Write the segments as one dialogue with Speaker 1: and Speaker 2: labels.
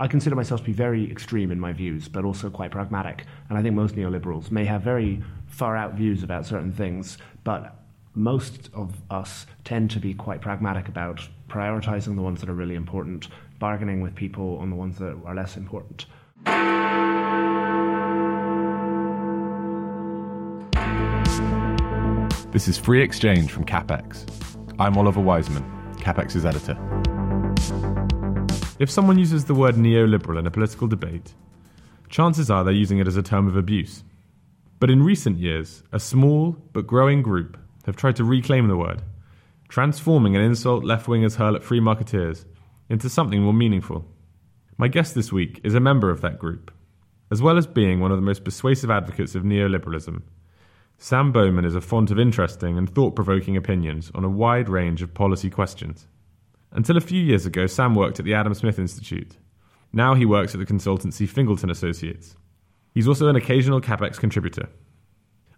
Speaker 1: I consider myself to be very extreme in my views, but also quite pragmatic. And I think most neoliberals may have very far out views about certain things, but most of us tend to be quite pragmatic about prioritizing the ones that are really important, bargaining with people on the ones that are less important.
Speaker 2: This is Free Exchange from CapX. I'm Oliver Wiseman, CapX's editor. If someone uses the word neoliberal in a political debate, chances are they're using it as a term of abuse. But in recent years, a small but growing group have tried to reclaim the word, transforming an insult left wingers hurl at free marketeers into something more meaningful. My guest this week is a member of that group. As well as being one of the most persuasive advocates of neoliberalism, Sam Bowman is a font of interesting and thought provoking opinions on a wide range of policy questions. Until a few years ago, Sam worked at the Adam Smith Institute. Now he works at the consultancy Fingleton Associates. He's also an occasional CapX contributor.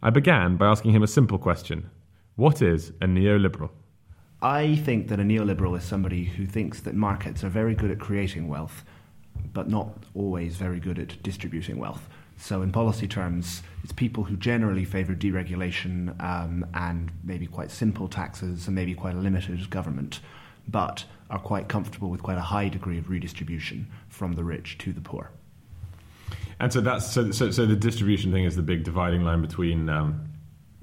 Speaker 2: I began by asking him a simple question What is a neoliberal?
Speaker 1: I think that a neoliberal is somebody who thinks that markets are very good at creating wealth, but not always very good at distributing wealth. So, in policy terms, it's people who generally favour deregulation um, and maybe quite simple taxes and maybe quite a limited government, but are quite comfortable with quite a high degree of redistribution from the rich to the poor.
Speaker 2: And so that's so, so, so the distribution thing is the big dividing line between um,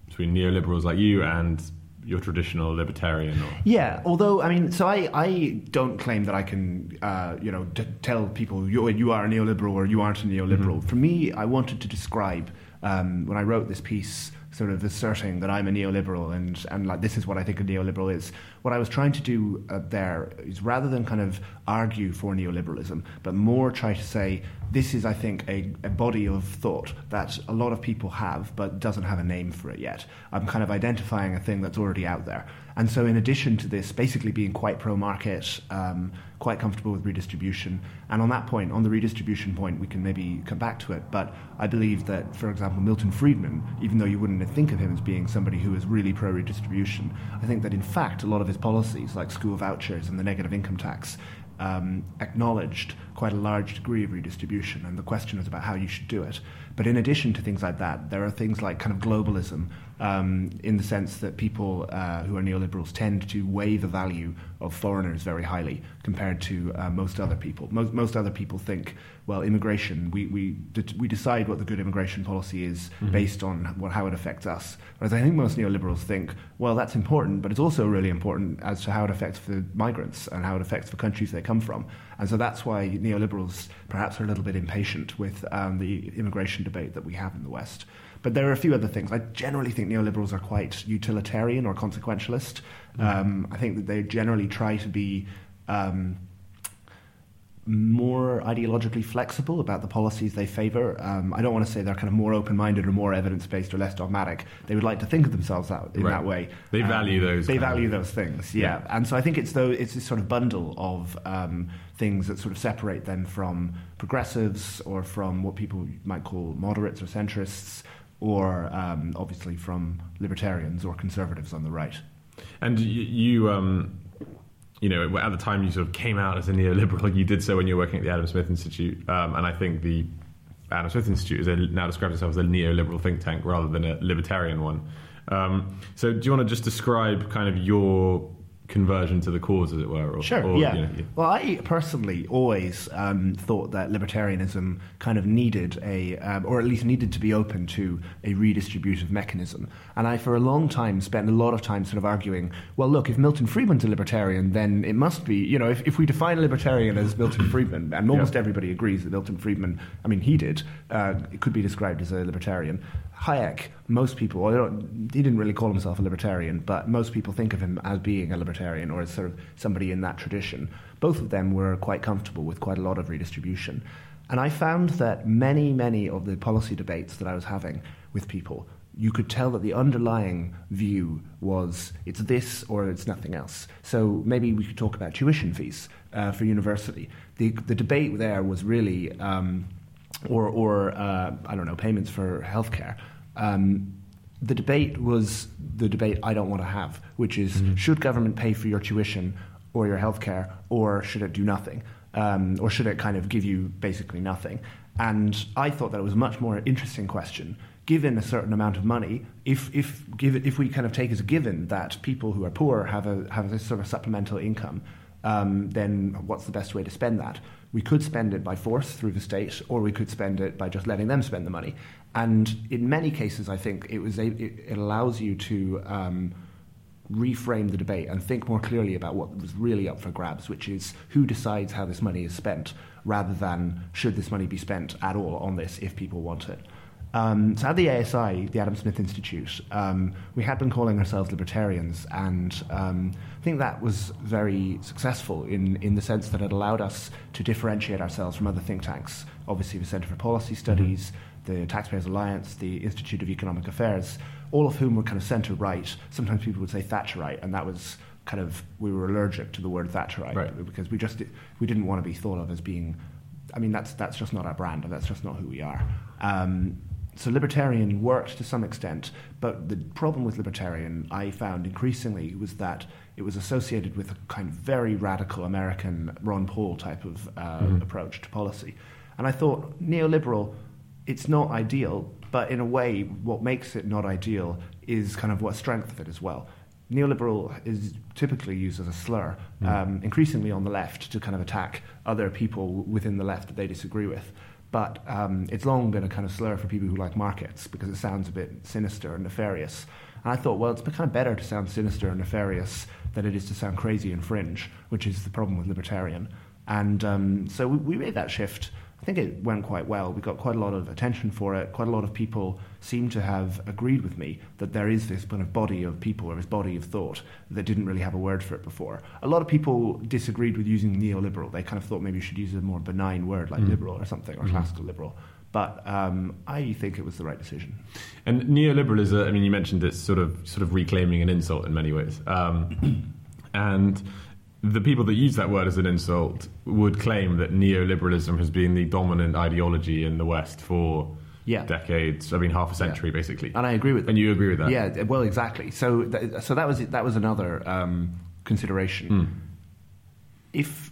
Speaker 2: between neoliberals like you and your traditional libertarian or
Speaker 1: yeah although i mean so i i don't claim that i can uh, you know t- tell people you, you are a neoliberal or you aren't a neoliberal mm-hmm. for me i wanted to describe um, when i wrote this piece sort of asserting that I'm a neoliberal and, and like this is what I think a neoliberal is. What I was trying to do uh, there is rather than kind of argue for neoliberalism, but more try to say this is, I think, a, a body of thought that a lot of people have but doesn't have a name for it yet. I'm kind of identifying a thing that's already out there. And so, in addition to this, basically being quite pro market, um, quite comfortable with redistribution, and on that point, on the redistribution point, we can maybe come back to it. But I believe that, for example, Milton Friedman, even though you wouldn't think of him as being somebody who is really pro redistribution, I think that in fact, a lot of his policies, like school vouchers and the negative income tax, um, acknowledged quite a large degree of redistribution, and the question was about how you should do it. But in addition to things like that, there are things like kind of globalism, um, in the sense that people uh, who are neoliberals tend to weigh the value of foreigners very highly compared to uh, most other people. Most, most other people think, well, immigration, we, we, we decide what the good immigration policy is mm-hmm. based on what, how it affects us. Whereas I think most neoliberals think, well, that's important, but it's also really important as to how it affects the migrants and how it affects the countries they come from. And so that's why neoliberals perhaps are a little bit impatient with um, the immigration debate that we have in the West. But there are a few other things. I generally think neoliberals are quite utilitarian or consequentialist. Mm. Um, I think that they generally try to be um, more ideologically flexible about the policies they favour. Um, I don't want to say they're kind of more open-minded or more evidence-based or less dogmatic. They would like to think of themselves that, in right. that way.
Speaker 2: They value um, those.
Speaker 1: They value of, those things. Yeah. yeah. and so I think it's though it's this sort of bundle of um, things that sort of separate them from progressives or from what people might call moderates or centrists or um, obviously from libertarians or conservatives on the right.
Speaker 2: And you, you, um, you, know, at the time you sort of came out as a neoliberal. You did so when you were working at the Adam Smith Institute, um, and I think the Adam Smith Institute is a, now describes itself as a neoliberal think tank rather than a libertarian one. Um, so, do you want to just describe kind of your conversion to the cause, as it were. Or,
Speaker 1: Sure,
Speaker 2: or,
Speaker 1: yeah.
Speaker 2: you know,
Speaker 1: Well, I personally always um, thought that libertarianism kind of needed a, um, or at least needed to be open to a redistributive mechanism. And I, for a long time, spent a lot of time sort of arguing, well, look, if Milton Friedman's a libertarian, then it must be, you know, if, if we define libertarian as Milton Friedman, and almost
Speaker 2: Yeah.
Speaker 1: everybody agrees that Milton Friedman, I mean, he did, uh, it could be described as a libertarian. Hayek, most people, he didn't really call himself a libertarian, but most people think of him as being a libertarian or as sort of somebody in that tradition. Both of them were quite comfortable with quite a lot of redistribution. And I found that many, many of the policy debates that I was having with people, you could tell that the underlying view was it's this or it's nothing else. So maybe we could talk about tuition fees uh, for university. The, the debate there was really. Um, or, or uh, I don't know, payments for healthcare. Um, the debate was the debate I don't want to have, which is should government pay for your tuition or your healthcare, or should it do nothing? Um, or should it kind of give you basically nothing? And I thought that it was a much more interesting question. Given a certain amount of money, if, if, give it, if we kind of take as a given that people who are poor have, a, have this sort of supplemental income, um, then what's the best way to spend that? We could spend it by force through the state, or we could spend it by just letting them spend the money. And in many cases, I think it was a, it, it allows you to um, reframe the debate and think more clearly about what was really up for grabs, which is who decides how this money is spent, rather than should this money be spent at all on this if people want it. Um, so at the ASI, the Adam Smith Institute, um, we had been calling ourselves libertarians, and um, I think that was very successful in, in the sense that it allowed us to differentiate ourselves from other think tanks. Obviously, the Centre for Policy Studies, the Taxpayers Alliance, the Institute of Economic Affairs, all of whom were kind of centre right. Sometimes people would say Thatcherite, and that was kind of we were allergic to the word Thatcherite
Speaker 2: Right.
Speaker 1: because we just we didn't want to be thought of as being. I mean, that's that's just not our brand, and that's just not who we are. Um, so libertarian worked to some extent, but the problem with libertarian I found increasingly was that it was associated with a kind of very radical American Ron Paul type of uh, approach to policy, and I thought neoliberal. It's not ideal, but in a way, what makes it not ideal is kind of what strength of it as well neoliberal is typically used as a slur, um, increasingly on the left, to kind of attack other people within the left that they disagree with. But um, it's long been a kind of slur for people who like markets because it sounds a bit sinister and nefarious. And I thought, well, it's kind of better to sound sinister and nefarious than it is to sound crazy and fringe, which is the problem with libertarian. And um, so we, we made that shift. I think it went quite well. We got quite a lot of attention for it. Quite a lot of people seem to have agreed with me that there is this kind of body of people or this body of thought that didn't really have a word for it before. A lot of people disagreed with using neoliberal. They kind of thought maybe you should use a more benign word like liberal or something, or classical liberal. But um, I think it was the right decision.
Speaker 2: And neoliberalism, I mean, you mentioned it's sort of sort of reclaiming an insult in many ways. Um, and the people that use that word as an insult would claim that neoliberalism has been the dominant ideology in the West for
Speaker 1: Yeah.
Speaker 2: decades. I mean, half a century, basically.
Speaker 1: And I agree with them.
Speaker 2: And you agree with that?
Speaker 1: Yeah, well, exactly. So, th- so that was that was another um, consideration.
Speaker 2: Hmm.
Speaker 1: If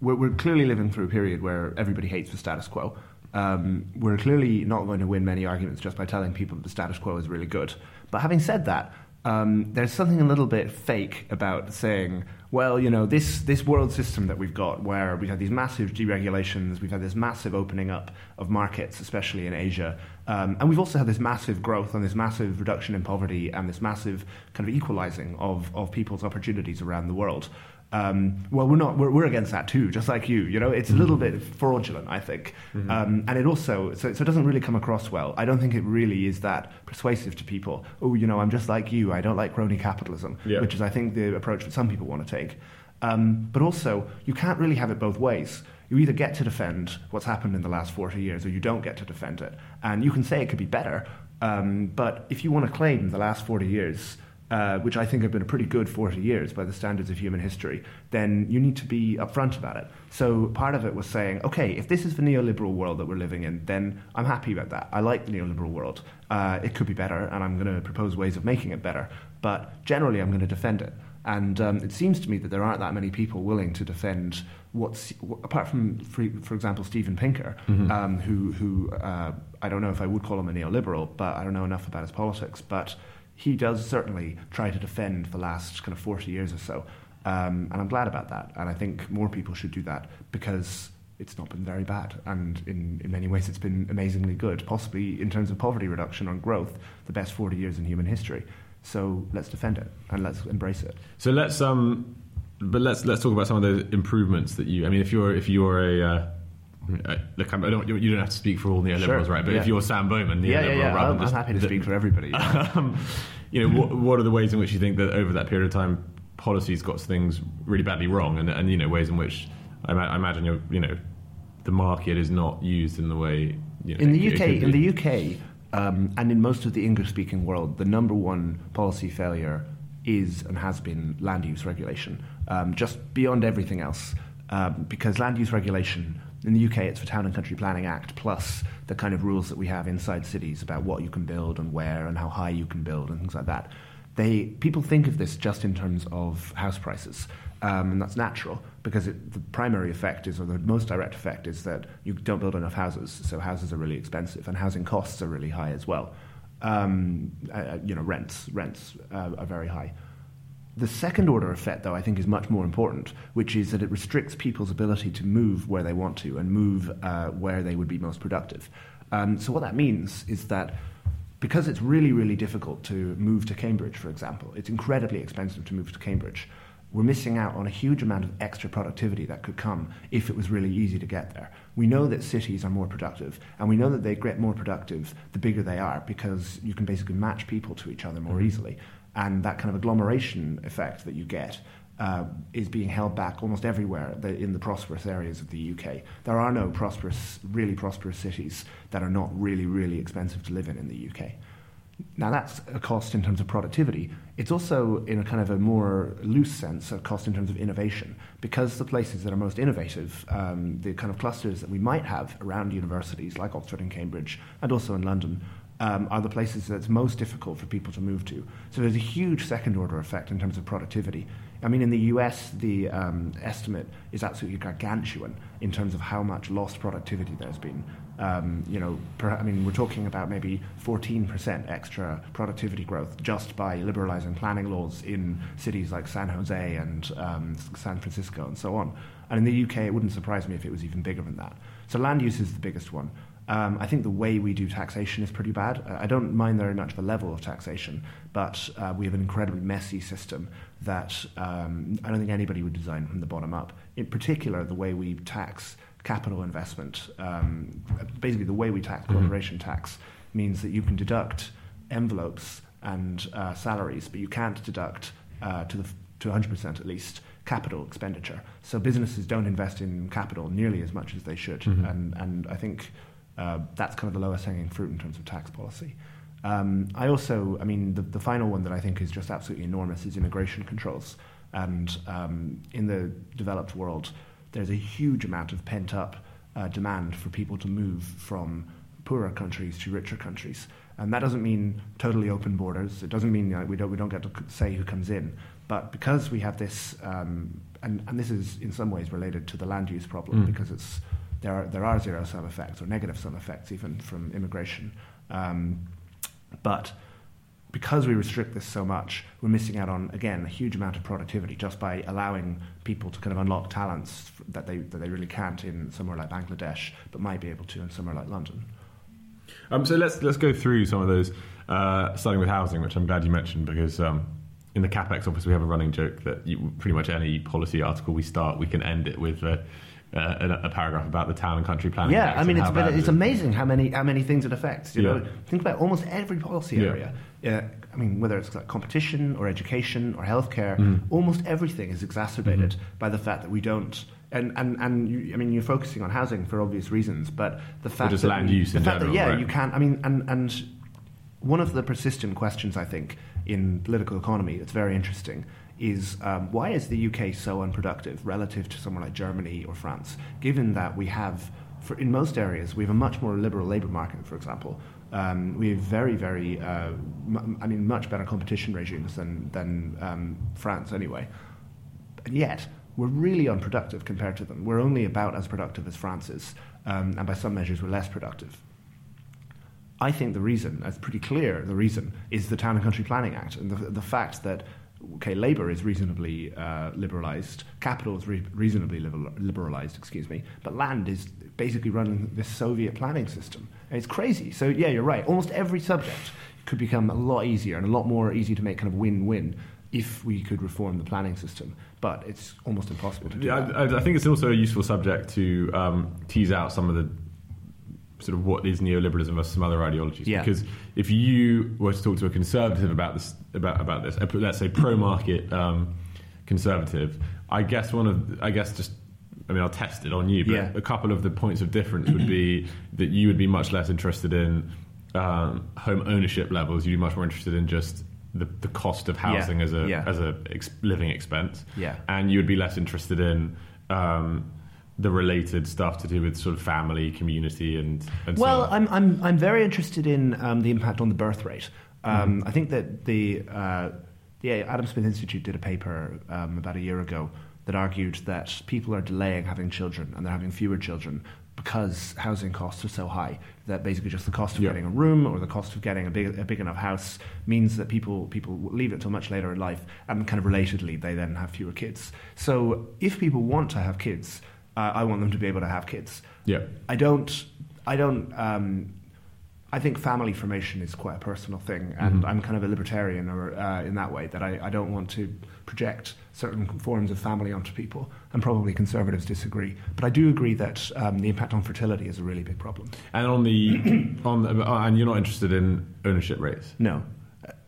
Speaker 1: we're, we're clearly living through a period where everybody hates the status quo, um, we're clearly not going to win many arguments just by telling people that the status quo is really good. But having said that, um, there's something a little bit fake about saying, well, you know, this, this world system that we've got, where we've had these massive deregulations, we've had this massive opening up of markets, especially in Asia, um, and we've also had this massive growth and this massive reduction in poverty and this massive kind of equalizing of, of people's opportunities around the world. Um, well, we're not. We're, we're against that too, just like you. You know, it's a little bit fraudulent, I think, um, and it also so, so it doesn't really come across well. I don't think it really is that persuasive to people. Oh, you know, I'm just like you. I don't like crony capitalism,
Speaker 2: Yeah.
Speaker 1: which is, I think, the approach that some people want to take. Um, but also, you can't really have it both ways. You either get to defend what's happened in the last 40 years, or you don't get to defend it. And you can say it could be better, um, but if you want to claim the last 40 years uh, which I think have been a pretty good 40 years by the standards of human history, then you need to be upfront about it. So part of it was saying, okay, if this is the neoliberal world that we're living in, then I'm happy about that. I like the neoliberal world. Uh, it could be better, and I'm going to propose ways of making it better. But generally, I'm going to defend it. And um, it seems to me that there aren't that many people willing to defend what's, wh- apart from, for, for example, Steven Pinker, um, who, who uh, I don't know if I would call him a neoliberal, but I don't know enough about his politics. But he does certainly try to defend the last kind of 40 years or so. Um, and I'm glad about that. And I think more people should do that because it's not been very bad. And in, in many ways, it's been amazingly good, possibly in terms of poverty reduction and growth, the best 40 years in human history. So let's defend it and let's embrace it.
Speaker 2: So let's um, but let's let's talk about some of the improvements that you. I mean, if you're if you're a uh, look, I don't, you don't have to speak for all the neoliberals, sure. right? But
Speaker 1: yeah.
Speaker 2: if you're Sam Bowman, neoliberal,
Speaker 1: yeah, yeah, yeah. I'm,
Speaker 2: just,
Speaker 1: I'm happy to speak for everybody. um,
Speaker 2: you know, what, what, are the ways in which you think that over that period of time, policies got things really badly wrong, and, and you know, ways in which I, I imagine you're, you know, the market is not used in the way. You know,
Speaker 1: in the UK, in the UK, um, and in most of the English-speaking world, the number one policy failure is and has been land use regulation, um, just beyond everything else. Um, because land use regulation in the UK, it's the Town and Country Planning Act plus the kind of rules that we have inside cities about what you can build and where and how high you can build and things like that. They people think of this just in terms of house prices, um, and that's natural because it, the primary effect is, or the most direct effect is that you don't build enough houses, so houses are really expensive, and housing costs are really high as well. Um, uh, you know, rents rents uh, are very high. The second order effect, though, I think is much more important, which is that it restricts people's ability to move where they want to and move uh, where they would be most productive. Um, so, what that means is that because it's really, really difficult to move to Cambridge, for example, it's incredibly expensive to move to Cambridge. We're missing out on a huge amount of extra productivity that could come if it was really easy to get there. We know that cities are more productive, and we know that they get more productive the bigger they are because you can basically match people to each other more mm-hmm. easily and that kind of agglomeration effect that you get uh, is being held back almost everywhere in the prosperous areas of the UK. There are no prosperous, really prosperous cities that are not really, really expensive to live in in the UK. Now, that's a cost in terms of productivity. It's also, in a kind of a more loose sense, a cost in terms of innovation. Because the places that are most innovative, um, the kind of clusters that we might have around universities like Oxford and Cambridge, and also in London, um, are the places that's most difficult for people to move to. So there's a huge second order effect in terms of productivity. I mean, in the US, the um, estimate is absolutely gargantuan in terms of how much lost productivity there's been. Um, you know, per, I mean, we're talking about maybe 14% extra productivity growth just by liberalizing planning laws in cities like San Jose and um, San Francisco and so on. And in the UK, it wouldn't surprise me if it was even bigger than that. So land use is the biggest one. Um, I think the way we do taxation is pretty bad. Uh, I don't mind very much the level of taxation, but uh, we have an incredibly messy system that um, I don't think anybody would design from the bottom up. In particular, the way we tax capital investment, um, basically the way we tax mm-hmm. corporation mm-hmm. tax, means that you can deduct envelopes and uh, salaries, but you can't deduct uh, to the to 100% at least capital expenditure. So businesses don't invest in capital nearly as much as they should, mm-hmm. and and I think uh, that's kind of the lowest hanging fruit in terms of tax policy. Um, I also, I mean, the, the, final one that I think is just absolutely enormous is immigration controls. And um, in the developed world, there's a huge amount of pent up uh, demand for people to move from poorer countries to richer countries. And that doesn't mean totally open borders. It doesn't mean we, don't, we don't get to say who comes in. But because we have this, um, and, and this is in some ways related to the land use problem mm. because it's there are, there are zero sum effects or negative sum effects even from immigration. Um, but because we restrict this so much, we're missing out on, again, a huge amount of productivity just by allowing people to kind of unlock talents that they, that they really can't in somewhere like Bangladesh, but might be able to in somewhere like London.
Speaker 2: Um, so let's, let's go through some of those, uh, starting with housing, which I'm glad you mentioned because um, in the CapX office we have a running joke that you, pretty much any policy article we start, we can end it with. Uh, uh, a, paragraph about the town and country planning.
Speaker 1: Yeah, I mean, it's, it's amazing how many how many things it affects. You yeah. know, think about almost every policy area. Yeah. I mean, whether it's like competition or education or healthcare, mm. almost everything is exacerbated mm-hmm. by the fact that we don't. And and and you, I mean, you're focusing on housing for obvious reasons, but the fact
Speaker 2: just
Speaker 1: that
Speaker 2: land use
Speaker 1: the fact
Speaker 2: general,
Speaker 1: that yeah,
Speaker 2: right?
Speaker 1: you can't. I mean, and and one of the persistent questions I think in political economy that's very interesting is um, why is the UK so unproductive relative to somewhere like Germany or France, given that we have, for, in most areas, we have a much more liberal labour market, for example. Um, we have very, very, uh, m- I mean, much better competition regimes than, than um, France anyway. And yet, we're really unproductive compared to them. We're only about as productive as France is, um, and by some measures, we're less productive. I think the reason, it's pretty clear, the reason is the Town and Country Planning Act and the, the fact that okay, labour is reasonably uh, liberalised, capital is re- reasonably liber- liberalised, excuse me, but land is basically running this Soviet planning system. And it's crazy. So, yeah, you're right. Almost every subject could become a lot easier and a lot more easy to make kind of win win if we could reform the planning system. But it's almost impossible to do.
Speaker 2: Yeah, I, I, think it's also a useful subject to um, tease out some of the sort of what is neoliberalism versus some other ideologies.
Speaker 1: Yeah.
Speaker 2: Because if you were to talk to a conservative about this, about about this, let's say pro-market um, conservative, I guess one of, I guess just. I mean, I'll test it on you, but
Speaker 1: Yeah.
Speaker 2: a couple of the points of difference would be that you would be much less interested in um, home ownership levels. You'd be much more interested in just the, the cost of housing as a
Speaker 1: Yeah.
Speaker 2: as a ex- living expense.
Speaker 1: Yeah.
Speaker 2: and you would be less interested in um, the related stuff to do with sort of family, community, and, and
Speaker 1: Well,
Speaker 2: so.
Speaker 1: I'm, I'm, I'm very interested in um, the impact on the birth rate. Um, I think that the, uh, the Adam Smith Institute did a paper um, about a year ago that argued that people are delaying having children and they're having fewer children because housing costs are so high that basically just the cost of
Speaker 2: Yeah.
Speaker 1: getting a room or the cost of getting a big, a big enough house means that people, people leave it till much later in life and kind of relatedly they then have fewer kids. So if people want to have kids, uh, I want them to be able to have kids.
Speaker 2: yeah,
Speaker 1: I don't. I don't. Um, I think family formation is quite a personal thing, and I'm kind of a libertarian or, uh, in that way that I, I don't want to project certain forms of family onto people, and probably conservatives disagree. But I do agree that um, the impact on fertility is a really big problem.
Speaker 2: and on the on the, oh, and you're not interested in ownership rates.
Speaker 1: No, uh,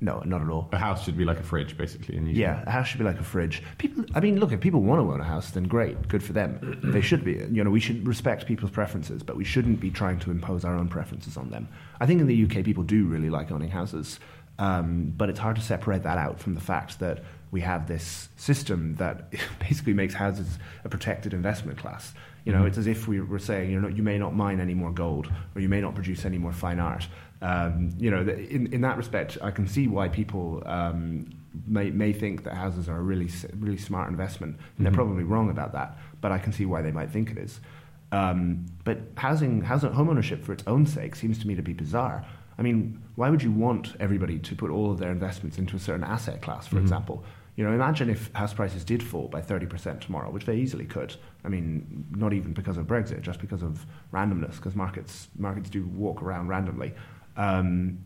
Speaker 1: no, not at all.
Speaker 2: A house should be like a fridge, basically. And
Speaker 1: Yeah, a house should be like a fridge. People, I mean, look, if people want to own a house, then great, good for them. they should be. You know, we should respect people's preferences, but we shouldn't be trying to impose our own preferences on them. I think in the UK, people do really like owning houses, um, but it's hard to separate that out from the fact that we have this system that basically makes houses a protected investment class. You know, it's as if we were saying, you know, you may not mine any more gold, or you may not produce any more fine art. Um, you know, in, in that respect, I can see why people um, may, may think that houses are a really, really smart investment. And they're probably wrong about that, but I can see why they might think it is. Um, but housing, housing, home ownership for its own sake seems to me to be bizarre. I mean, why would you want everybody to put all of their investments into a certain asset class, for example? You know, imagine if house prices did fall by 30% tomorrow, which they easily could. I mean, not even because of Brexit, just because of randomness, because markets, markets do walk around randomly. Um,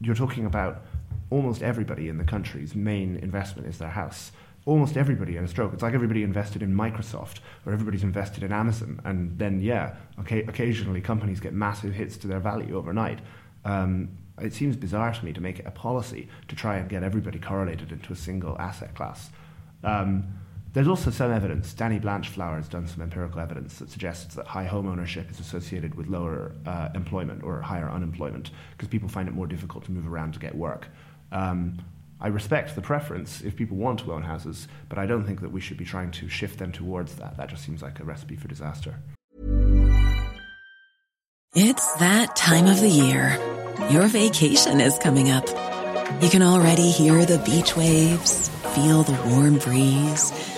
Speaker 1: you're talking about almost everybody in the country's main investment is their house. Almost everybody in a stroke. It's like everybody invested in Microsoft or everybody's invested in Amazon. And then, yeah, okay, occasionally companies get massive hits to their value overnight. Um, it seems bizarre to me to make it a policy to try and get everybody correlated into a single asset class. Um, there's also some evidence, Danny Blanchflower has done some empirical evidence that suggests that high home ownership is associated with lower uh, employment or higher unemployment because people find it more difficult to move around to get work. Um, I respect the preference if people want to own houses, but I don't think that we should be trying to shift them towards that. That just seems like a recipe for disaster.
Speaker 3: It's that time of the year. Your vacation is coming up. You can already hear the beach waves, feel the warm breeze,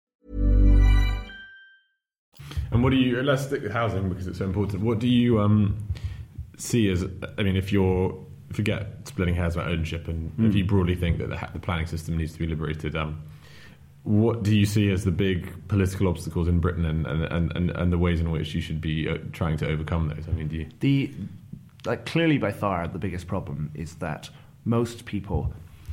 Speaker 2: And what do you? Let's stick with housing because it's so important. What do you? Um, see as? I mean, if you're forget splitting hairs about ownership, and
Speaker 1: Mm.
Speaker 2: if you broadly think that the, the planning system needs to be liberated, um, what do you see as the big political obstacles in Britain, and and, and, and, and the ways in which you should be uh, trying to overcome those? I mean, do you?
Speaker 1: The like clearly by far the biggest problem is that most people,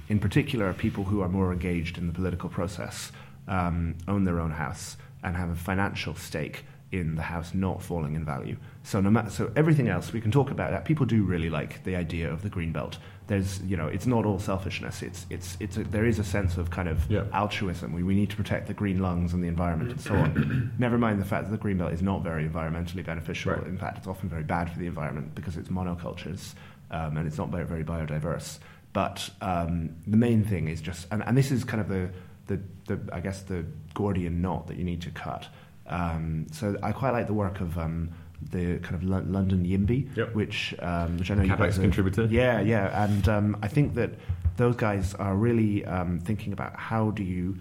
Speaker 1: in particular people who are more engaged in the political process, um, own their own house and have a financial stake in the house not falling in value. So no matter so everything else we can talk about that. People do really like the idea of the green belt. There's you know it's not all selfishness. It's it's it's a, there is a sense of kind of
Speaker 2: Yeah.
Speaker 1: altruism. We, we need to protect the green lungs and the environment and so on. Never mind the fact that the green belt is not very environmentally beneficial.
Speaker 2: Right.
Speaker 1: In fact, it's often very bad for the environment because it's monocultures um, and it's not very, very biodiverse. But um, the main thing is just, and, and this is kind of the, the, the, I guess, the Gordian knot that you need to cut. Um, so I quite like the work of um, the kind of Lo- London YIMBY,
Speaker 2: Yep.
Speaker 1: which, um, which I know you guys are-
Speaker 2: contributor?
Speaker 1: Yeah, yeah, and um, I think that those guys are really um, thinking about how do you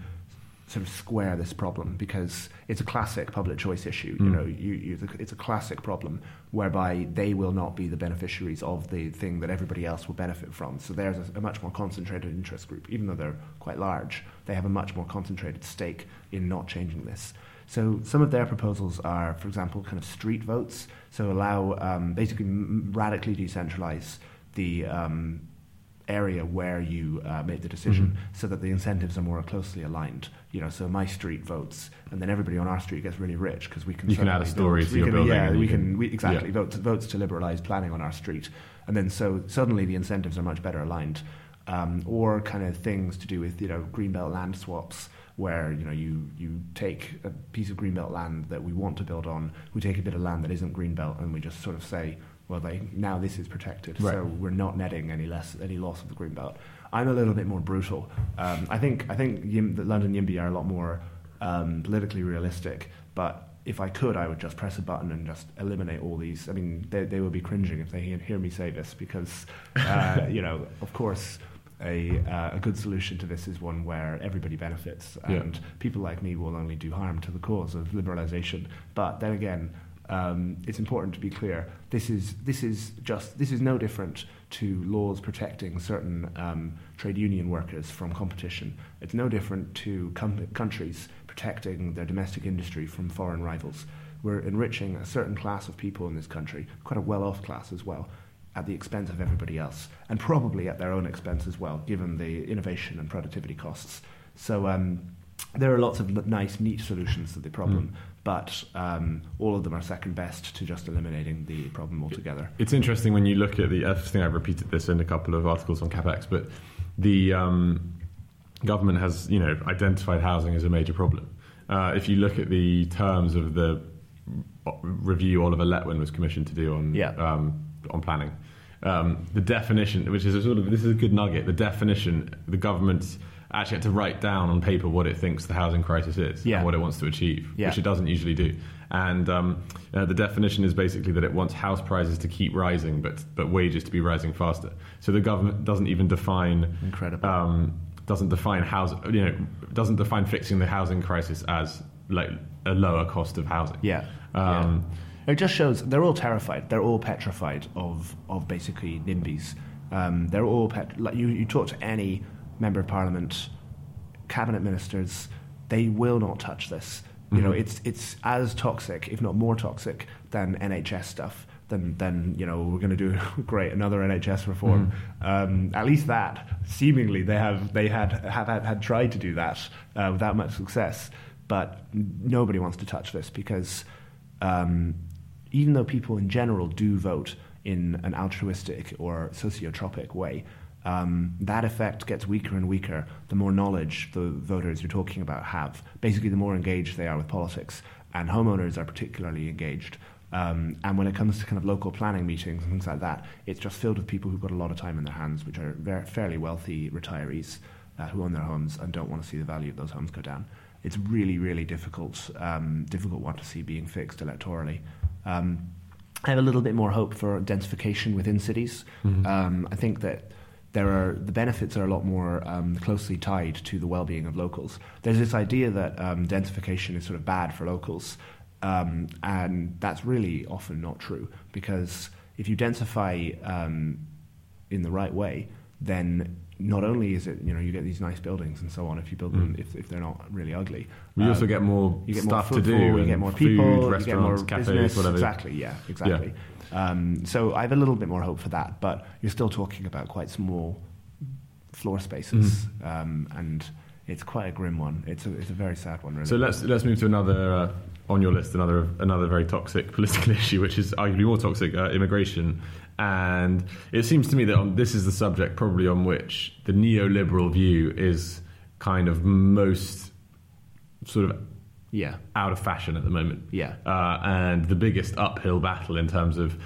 Speaker 1: sort of square this problem because it's a classic public choice issue. You
Speaker 2: Mm.
Speaker 1: know, you, you, it's a classic problem whereby they will not be the beneficiaries of the thing that everybody else will benefit from. So there's a, a much more concentrated interest group, even though they're quite large. They have a much more concentrated stake in not changing this. So some of their proposals are, for example, kind of street votes. So allow um, basically radically decentralize the um, area where you uh, made the decision so that the incentives are more closely aligned. You know, so my street votes, and then everybody on our street gets really rich because we can
Speaker 2: You can add a story to your
Speaker 1: can-
Speaker 2: building
Speaker 1: Yeah, we
Speaker 2: can-
Speaker 1: can, we, exactly
Speaker 2: yeah.
Speaker 1: votes votes to liberalise planning on our street, and then so suddenly the incentives are much better aligned. Um, or kind of things to do with you know greenbelt land swaps, where you know you you take a piece of greenbelt land that we want to build on, we take a bit of land that isn't greenbelt, and we just sort of say, well, they now this is protected,
Speaker 2: Right.
Speaker 1: so we're not netting any less any loss of the green belt. I'm a little bit more brutal. Um, I think I think Yim, the London YIMBY are a lot more um, politically realistic, but if I could, I would just press a button and just eliminate all these. I mean, they, they would be cringing if they hear, hear me say this because, uh, you know, of course, a, uh, a good solution to this is one where everybody benefits,
Speaker 2: Yeah.
Speaker 1: and people like me will only do harm to the cause of liberalisation. But then again, um, it's important to be clear. This is this is just this is no different to laws protecting certain um, trade union workers from competition. It's no different to com- countries protecting their domestic industry from foreign rivals. We're enriching a certain class of people in this country, quite a well-off class as well, at the expense of everybody else, and probably at their own expense as well, given the innovation and productivity costs. So um, there are lots of nice, neat solutions to the problem, but um, all of them are second best to just eliminating the problem altogether.
Speaker 2: It's interesting when you look at the. I think I've repeated this in a couple of articles on CapX, but the um, government has, you know, identified housing as a major problem. Uh, if you look at the terms of the review Oliver Letwin was commissioned to do on
Speaker 1: Yeah.
Speaker 2: um, on planning, um, the definition, which is a sort of this is a good nugget. The definition, the government actually had to write down on paper what it thinks the housing crisis is
Speaker 1: Yeah.
Speaker 2: and what it wants to achieve,
Speaker 1: Yeah.
Speaker 2: which it doesn't usually do. And um, uh, the definition is basically that it wants house prices to keep rising, but but wages to be rising faster. So the government doesn't even define
Speaker 1: Incredible.
Speaker 2: Um, doesn't define house, you know, doesn't define fixing the housing crisis as like a lower cost of housing.
Speaker 1: Yeah.
Speaker 2: Um,
Speaker 1: yeah. It just shows they're all terrified. They're all petrified of of basically NIMBYs. Um, they're all pet. Like you, you talk to any member of parliament, cabinet ministers, they will not touch this. You know, it's it's as toxic, if not more toxic, than NHS stuff. Then, then you know we're going to do great another NHS reform. Um, at least that seemingly they have they had have had, had tried to do that uh, without much success. But nobody wants to touch this because um, even though people in general do vote in an altruistic or sociotropic way, um, that effect gets weaker and weaker the more knowledge the voters you're talking about have. Basically, the more engaged they are with politics, and homeowners are particularly engaged. Um, and when it comes to kind of local planning meetings and things like that, it's just filled with people who've got a lot of time in their hands, which are very, fairly wealthy retirees uh, who own their homes and don't want to see the value of those homes go down. It's really, really difficult, um, difficult one to see being fixed electorally. Um, I have a little bit more hope for densification within cities. Um, I think that there are the benefits are a lot more um, closely tied to the well-being of locals. There's this idea that um, densification is sort of bad for locals, um, and that's really often not true because if you densify um, in the right way, then not only is it you know you get these nice buildings and so on if you build them if, if they're not really ugly.
Speaker 2: We
Speaker 1: um,
Speaker 2: also get more
Speaker 1: get
Speaker 2: stuff
Speaker 1: more
Speaker 2: to do.
Speaker 1: You get more
Speaker 2: food,
Speaker 1: people. you get
Speaker 2: restaurants,
Speaker 1: more
Speaker 2: cafes,
Speaker 1: business.
Speaker 2: whatever.
Speaker 1: Exactly. Yeah. Exactly. Um, so I have a little bit more hope for that, but you're still talking about quite small floor spaces,
Speaker 2: Mm-hmm.
Speaker 1: um, and it's quite a grim one. It's a it's a very sad one. Really.
Speaker 2: So let's let's move to another uh, on your list, another another very toxic political issue, which is arguably more toxic, uh, immigration. And it seems to me that on, this is the subject probably on which the neoliberal view is kind of most sort of
Speaker 1: yeah.
Speaker 2: out of fashion at the moment.
Speaker 1: Yeah.
Speaker 2: Uh, and the biggest uphill battle in terms of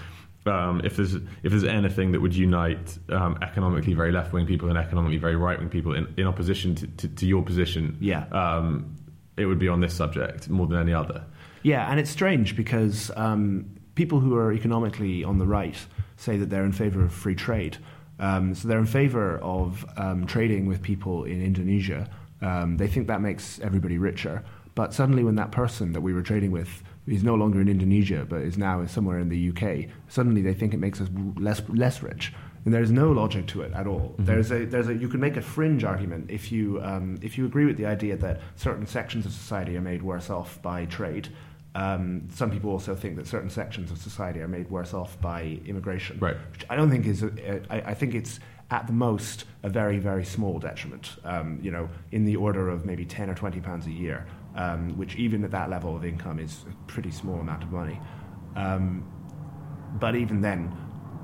Speaker 2: um, if there's if there's anything that would unite um, economically very left wing people and economically very right wing people in, in opposition to, to, to your position,
Speaker 1: Yeah.
Speaker 2: um, it would be on this subject more than any other.
Speaker 1: Yeah, and it's strange because um, people who are economically on the right say that they're in favor of free trade. Um, so they're in favor of um, trading with people in Indonesia. Um, they think that makes everybody richer. But suddenly, when that person that we were trading with is no longer in Indonesia but is now somewhere in the UK, suddenly they think it makes us less less rich. And there's no logic to it at all. There's a there's a you can make a fringe argument if you um, if you agree with the idea that certain sections of society are made worse off by trade. Um, some people also think that certain sections of society are made worse off by immigration,
Speaker 2: Right.
Speaker 1: which I don't think is. A, I, I think it's at the most a very very small detriment. Um, you know, in the order of maybe ten or twenty pounds a year, um, which even at that level of income is a pretty small amount of money. Um, but even then,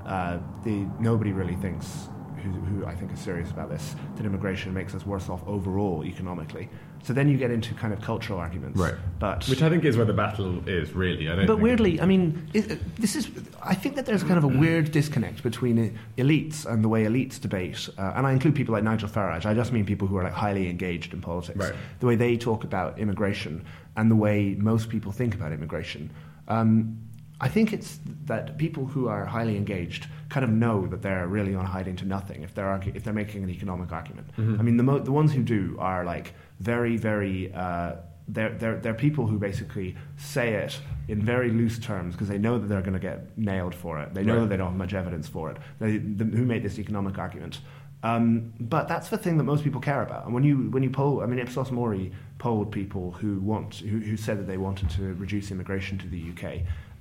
Speaker 1: uh, the, nobody really thinks, who, who I think is serious about this, that immigration makes us worse off overall economically. So then you get into kind of cultural arguments.
Speaker 2: Right.
Speaker 1: But
Speaker 2: Which I think is where the battle is, really. I don't
Speaker 1: but weirdly, I mean, it, this is. I think that there's kind of a weird disconnect between elites and the way elites debate, uh, and I include people like Nigel Farage. I just mean people who are like highly engaged in politics.
Speaker 2: Right.
Speaker 1: The way they talk about immigration and the way most people think about immigration. Um, I think it's that people who are highly engaged kind of know that they're really on hiding to nothing if they're argu- if they're making an economic argument. I mean, the mo- the ones who do are like very very. Uh, they're, they're, they're people who basically say it in very loose terms because they know that they're going to get nailed for it. They know
Speaker 2: Right.
Speaker 1: that they don't have much evidence for it. They, the, who made this economic argument? Um, but that's the thing that most people care about. And when you when you poll, I mean, Ipsos Mori polled people who want who, who said that they wanted to reduce immigration to the UK,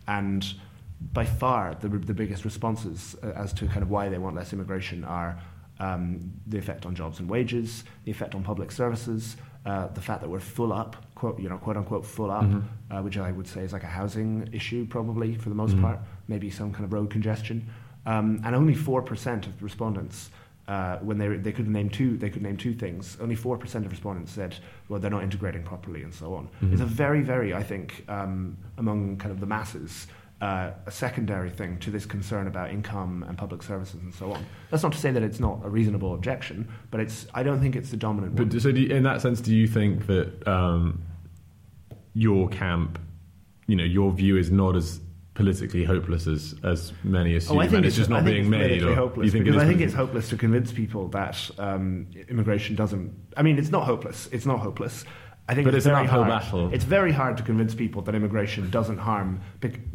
Speaker 1: and by far the the biggest responses uh, as to kind of why they want less immigration are um, the effect on jobs and wages, the effect on public services, uh, the fact that we're full up, quote you know quote unquote full up, uh, which I would say is like a housing issue probably for the most part, maybe some kind of road congestion, um, and only four percent of respondents. Uh, when they, they could name two, they could name two things. Only four percent of respondents said, "Well, they're not integrating properly," and so on. It's a very, very, I think, um, among kind of the masses, uh, a secondary thing to this concern about income and public services and so on. That's not to say that it's not a reasonable objection, but it's. I don't think it's the dominant one.
Speaker 2: But so, do you, in that sense, do you think that um, your camp, you know, your view is not as politically hopeless as, as many assume,
Speaker 1: Oh, I think
Speaker 2: and it's just not being made? Or
Speaker 1: hopeless
Speaker 2: you think
Speaker 1: because I think it's hopeless to convince people that um, immigration doesn't. I mean, it's not hopeless. It's not hopeless. I think
Speaker 2: But
Speaker 1: it's,
Speaker 2: it's an
Speaker 1: very
Speaker 2: uphill
Speaker 1: hard.
Speaker 2: battle.
Speaker 1: It's very hard to convince people that immigration doesn't harm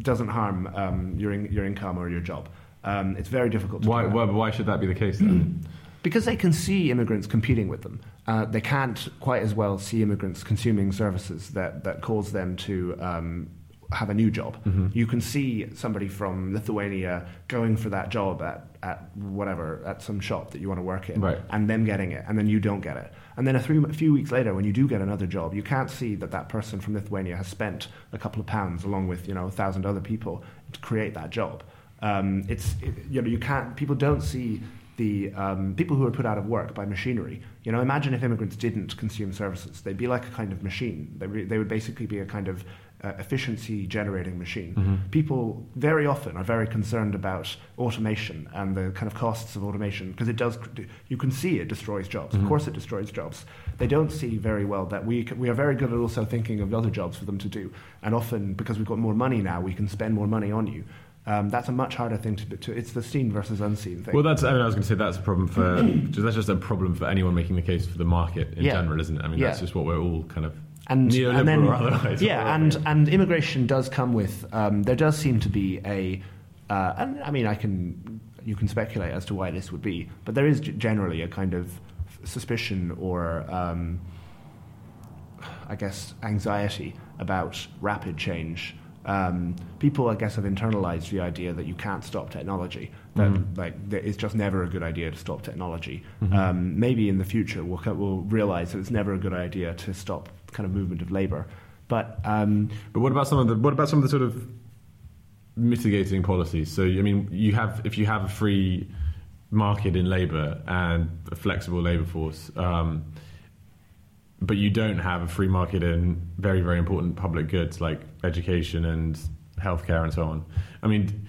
Speaker 1: doesn't harm um, your in, your income or your job. Um, it's very difficult. to
Speaker 2: Why, why, why should that be the case then?
Speaker 1: Because they can see immigrants competing with them. Uh, they can't quite as well see immigrants consuming services that, that cause them to um, have a new job. You can see somebody from Lithuania going for that job at, at whatever, at some shop that you want to work in,
Speaker 2: Right.
Speaker 1: and them getting it, and then you don't get it. And then a, three, a few weeks later, when you do get another job, you can't see that that person from Lithuania has spent a couple of pounds along with you know a thousand other people to create that job. Um, it's it, you know you can't people don't see the um, people who are put out of work by machinery. You know, imagine if immigrants didn't consume services; they'd be like a kind of machine. They, re- they would basically be a kind of uh, efficiency generating machine. People very often are very concerned about automation and the kind of costs of automation because it does. You can see it destroys jobs. Of course, it destroys jobs. They don't see very well that we we are very good at also thinking of other jobs for them to do, and often because we've got more money now, we can spend more money on you. Um, that's a much harder thing to, to. It's the seen versus unseen thing.
Speaker 2: Well, that's. I mean, I was going to say that's a problem for. that's just a problem for anyone making the case for the market in
Speaker 1: Yeah.
Speaker 2: general, isn't it? I mean,
Speaker 1: Yeah.
Speaker 2: that's just what we're all kind of
Speaker 1: and,
Speaker 2: neoliberal
Speaker 1: and then,
Speaker 2: otherwise.
Speaker 1: yeah, and and immigration does come with. Um, there does seem to be a uh, and I mean, I can you can speculate as to why this would be, but there is generally a kind of suspicion or um, I guess anxiety about rapid change. Um, people, I guess, have internalized the idea that you can't stop technology. That
Speaker 2: Mm-hmm.
Speaker 1: like it's just never a good idea to stop technology. Um, maybe in the future we'll we'll realize that it's never a good idea to stop kind of movement of labor. But um,
Speaker 2: But what about some of the what about some of the sort of mitigating policies? So I mean, you have if you have a free market in labour and a flexible labour force, um, but you don't have a free market in very very important public goods like education and healthcare and so on. I mean,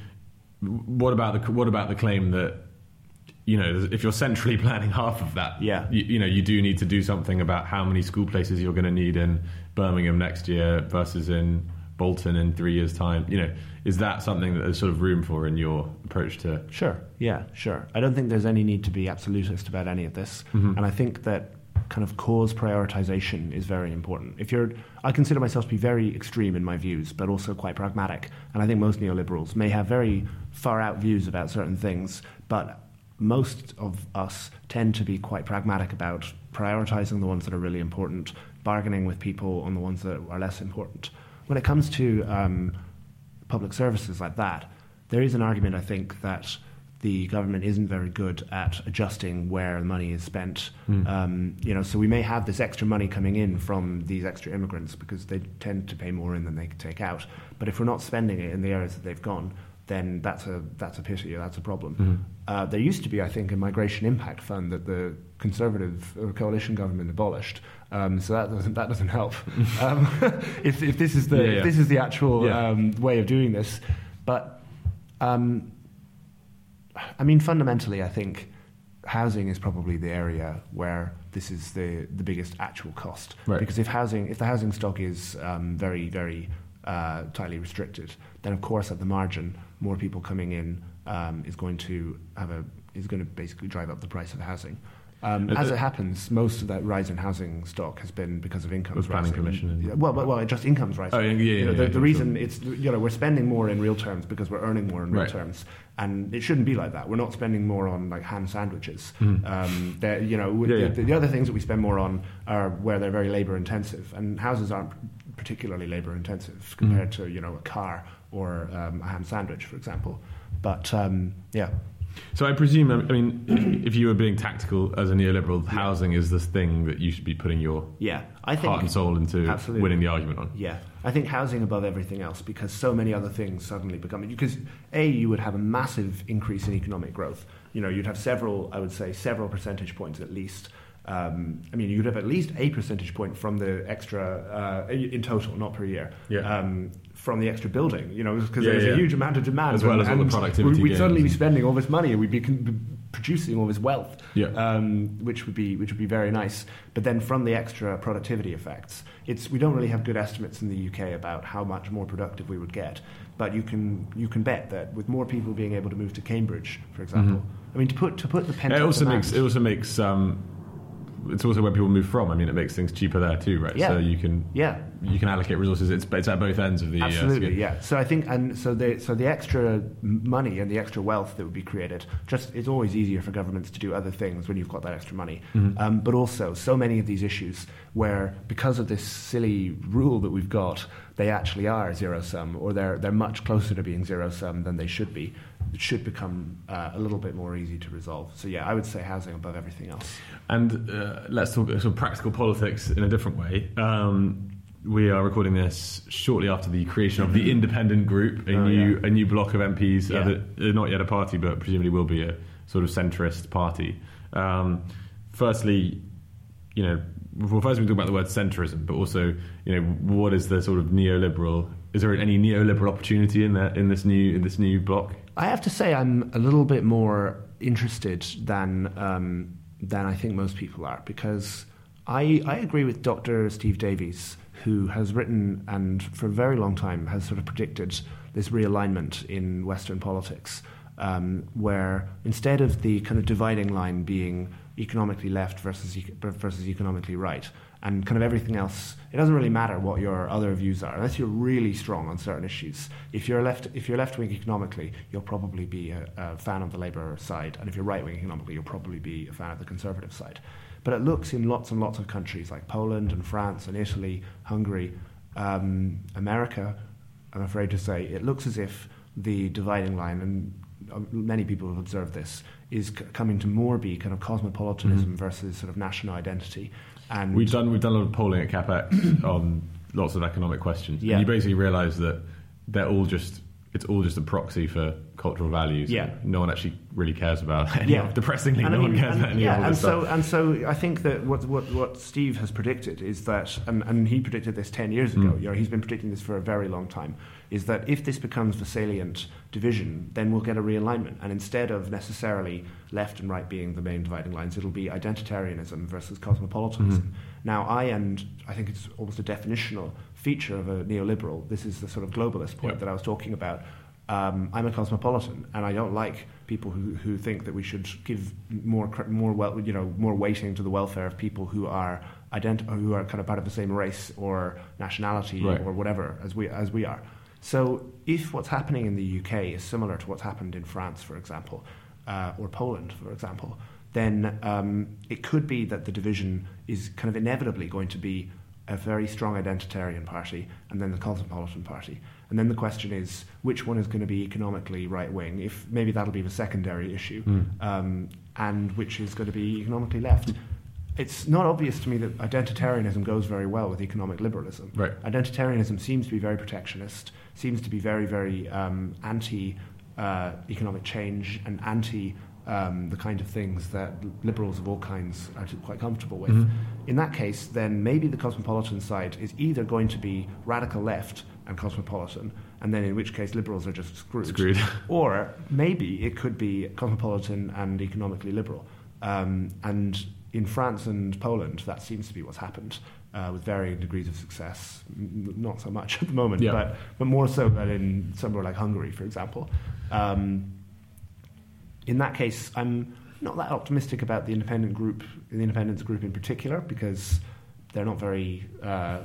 Speaker 2: what about the what about the claim that you know if you're centrally planning half of that,
Speaker 1: Yeah.
Speaker 2: you, you know you do need to do something about how many school places you're going to need in Birmingham next year versus in Bolton in three years' time. You know, is that something that there's sort of room for in your approach to?
Speaker 1: Sure. Yeah, sure. I don't think there's any need to be absolutist about any of this. Mm-hmm. And I think that kind of cause prioritization is very important. If you're I consider myself to be very extreme in my views, but also quite pragmatic. And I think most neoliberals may have very far out views about certain things, but most of us tend to be quite pragmatic about prioritizing the ones that are really important, bargaining with people on the ones that are less important. When it comes to um, public services like that, there is an argument, I think, that the government isn't very good at adjusting where the money is spent. Um, you know, so we may have this extra money coming in from these extra immigrants because they tend to pay more in than they take out. But if we're not spending it in the areas that they've gone, then that's a that's a pity that's a problem. Uh, there used to be, I think, a migration impact fund that the Conservative coalition government abolished. Um, so that doesn't that doesn't help. um, if, if this is the
Speaker 2: Yeah,
Speaker 1: if
Speaker 2: yeah.
Speaker 1: this is the actual
Speaker 2: Yeah.
Speaker 1: um, way of doing this, but um, I mean, fundamentally, I think housing is probably the area where this is the, the biggest actual cost.
Speaker 2: Right.
Speaker 1: Because if housing, if the housing stock is um, very, very uh, tightly restricted, then of course at the margin, more people coming in um, is going to have a is going to basically drive up the price of housing. Um, as it happens, most of that rise in housing stock has been because of incomes
Speaker 2: planning
Speaker 1: rising.
Speaker 2: commission
Speaker 1: Yeah, well, well, well, just incomes rising.
Speaker 2: Oh, yeah, yeah,
Speaker 1: You know,
Speaker 2: yeah,
Speaker 1: the, the
Speaker 2: sure.
Speaker 1: reason it's you know we're spending more in real terms because we're earning more in real
Speaker 2: Right.
Speaker 1: terms, and it shouldn't be like that. We're not spending more on like ham sandwiches. Um, you know. The, the other things that we spend more on are where they're very labour intensive, and houses aren't particularly labour intensive compared
Speaker 2: Mm-hmm.
Speaker 1: to you know a car or um, a ham sandwich, for example. But um, yeah,
Speaker 2: So I presume, I mean, if, if you were being tactical as a neoliberal, housing is this thing that you should be putting your
Speaker 1: yeah, I think
Speaker 2: heart and soul into
Speaker 1: Absolutely.
Speaker 2: winning the argument on.
Speaker 1: Yeah, I think housing above everything else because so many other things suddenly become because a you would have a massive increase in economic growth. You know, you'd have several, I would say, several percentage points at least. Um, I mean, you'd have at least a percentage point from the extra uh, in total, not per year.
Speaker 2: Yeah.
Speaker 1: Um, from the extra building, you know, because
Speaker 2: Yeah,
Speaker 1: there's
Speaker 2: yeah.
Speaker 1: a huge amount of demand,
Speaker 2: As well as all the
Speaker 1: and
Speaker 2: productivity
Speaker 1: We'd suddenly be spending all this money, and we'd be con- producing all this wealth
Speaker 2: Yeah.
Speaker 1: um, which would be which would be very nice. But then from the extra productivity effects, it's we don't really have good estimates in the UK about how much more productive we would get. But you can you can bet that with more people being able to move to Cambridge, for example, I mean to put to put the pent
Speaker 2: Mm-hmm. It also
Speaker 1: demand,
Speaker 2: makes it also makes um, it's also where people move from. I mean, it makes things cheaper there too, right?
Speaker 1: Yeah.
Speaker 2: So you can
Speaker 1: yeah
Speaker 2: you can allocate resources. It's, it's at both ends of the uh,
Speaker 1: Absolutely,
Speaker 2: scale.
Speaker 1: yeah. So I think, and so the so the extra money and the extra wealth that would be created, just it's always easier for governments to do other things when you've got that extra money.
Speaker 2: Mm-hmm.
Speaker 1: Um, but also, so many of these issues where because of this silly rule that we've got, they actually are zero sum, or they're they're much closer to being zero sum than they should be. It should become uh, a little bit more easy to resolve. So yeah, I would say housing above everything else.
Speaker 2: And uh, let's talk sort of practical politics in a different way. Um, we are recording this shortly after the creation of the independent group, a
Speaker 1: Oh,
Speaker 2: new
Speaker 1: yeah.
Speaker 2: a new block of MPs.
Speaker 1: Yeah.
Speaker 2: Uh, that- they're not yet a party, but presumably will be a sort of centrist party. Um, firstly, you know, well, first we talk about the word centrism, but also, you know, what is the sort of neoliberal? Is there any neoliberal opportunity in that in this new in this new block?
Speaker 1: I have to say I'm a little bit more interested than um, than I think most people are because I I agree with Dr. Steve Davies who has written and for a very long time has sort of predicted this realignment in Western politics um, where instead of the kind of dividing line being economically left versus versus economically right, and kind of everything else. It doesn't really matter what your other views are, unless you're really strong on certain issues. If you're left if you're left wing economically, you'll probably be a, a fan of the Labour side, and if you're right wing economically, you'll probably be a fan of the Conservative side. But it looks in lots and lots of countries like Poland and France and Italy, Hungary, um, America. I'm afraid to say it looks as if the dividing line, and uh, many people have observed this, is c- coming to more be kind of cosmopolitanism mm-hmm. versus sort of national identity.
Speaker 2: And we've done we've done a lot of polling at CapX on lots of economic questions. Yeah. And you basically realise that they're all just it's all just a proxy for cultural values.
Speaker 1: Yeah.
Speaker 2: No one actually really cares about any yeah. depressingly, and no I mean, one cares
Speaker 1: and,
Speaker 2: about any
Speaker 1: yeah,
Speaker 2: of
Speaker 1: and
Speaker 2: so,
Speaker 1: stuff. And so I think that what, what, what Steve has predicted is that, and, and he predicted this 10 years ago, mm. you know, he's been predicting this for a very long time, is that if this becomes the salient division, then we'll get a realignment. And instead of necessarily left and right being the main dividing lines, it'll be identitarianism versus cosmopolitanism. Mm. Now, I, and I think it's almost a definitional feature of a neoliberal. This is the sort of globalist point yep. that I was talking about. Um, I'm a cosmopolitan, and I don't like people who, who think that we should give more more well, you know more weighting to the welfare of people who are ident- who are kind of part of the same race or nationality right. or whatever as we as we are. So if what's happening in the UK is similar to what's happened in France, for example, uh, or Poland, for example, then um, it could be that the division is kind of inevitably going to be a very strong identitarian party and then the cosmopolitan party. And then the question is which one is going to be economically right wing, if maybe that'll be the secondary issue, mm. um, and which is going to be economically left. It's not obvious to me that identitarianism goes very well with economic liberalism.
Speaker 2: Right.
Speaker 1: Identitarianism seems to be very protectionist, seems to be very, very um, anti uh, economic change and anti um, the kind of things that liberals of all kinds are quite comfortable with. Mm-hmm. In that case, then maybe the cosmopolitan side is either going to be radical left and cosmopolitan, and then in which case liberals are just screwed.
Speaker 2: Screwed.
Speaker 1: or maybe it could be cosmopolitan and economically liberal. Um, and in France and Poland, that seems to be what's happened. Uh, with varying degrees of success, not so much at the moment, yeah. but but more so than in somewhere like Hungary, for example. Um, in that case, I'm not that optimistic about the independent group, the independence group in particular, because they're not very uh,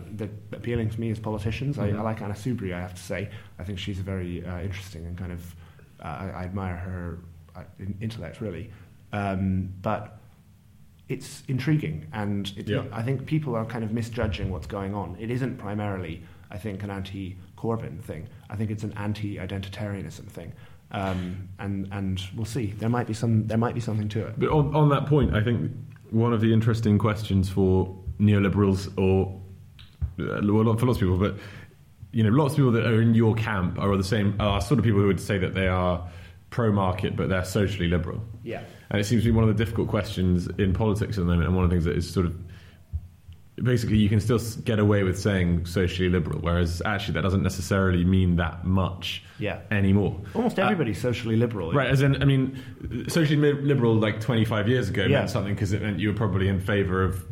Speaker 1: appealing to me as politicians. Mm-hmm. I, I, like Anna Soubry, I have to say. I think she's a very uh, interesting and kind of uh, I, I, admire her uh, intellect really, um, but it's intriguing, and it, yeah. I think people are kind of misjudging what's going on. It isn't primarily, I think, an anti-Corbyn thing. I think it's an anti-identitarianism thing. Um, and and we'll see. There might be some. There might be something to it.
Speaker 2: But on, on that point, I think one of the interesting questions for neoliberals, or uh, well, for lots of people, but you know, lots of people that are in your camp are the same. Are sort of people who would say that they are pro-market, but they're socially liberal.
Speaker 1: Yeah.
Speaker 2: And it seems to be one of the difficult questions in politics at the moment, and one of the things that is sort of basically you can still get away with saying socially liberal, whereas actually that doesn't necessarily mean that much
Speaker 1: yeah.
Speaker 2: anymore.
Speaker 1: Almost uh, everybody's uh, socially liberal.
Speaker 2: Right, as in, I mean, socially liberal like 25 years ago yeah. meant something because it meant you were probably in favour of